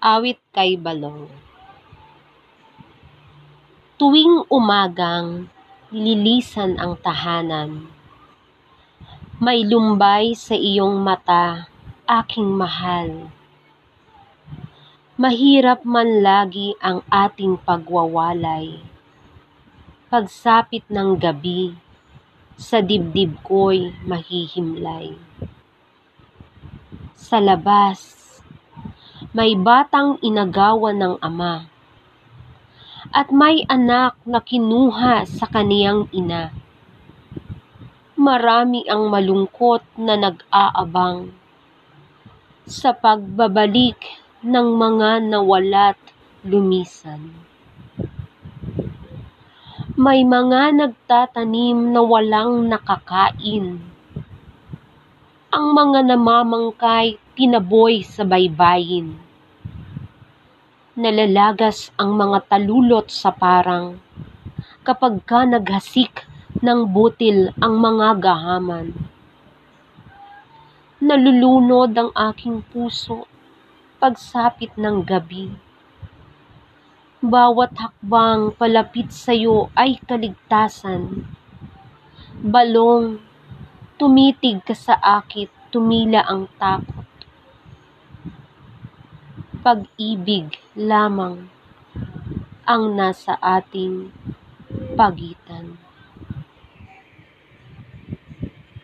Awit kay Balong Tuwing umagang nililisan ang tahanan, may lumbay sa iyong mata, aking mahal. Mahirap man lagi ang ating pagwawalay. Pagsapit ng gabi, sa dibdib ko'y mahihimlay. Sa labas, may batang inagawan ng ama at may anak na kinuha sa kaniyang ina. Marami ang malungkot na nag-aabang sa pagbabalik ng mga nawala't lumisan. May mga nagtatanim na walang nakakain. Ang mga namamangkay tinaboy sa baybayin. Nalalagas ang mga talulot sa parang kapag ka naghasik ng butil ang mga gahaman. Nalulunod ang aking puso pagsapit ng gabi. Bawat hakbang palapit sa iyo ay kaligtasan. Balong, tumitig ka sa akit, tumila ang takot pag-ibig lamang ang nasa ating pagitan.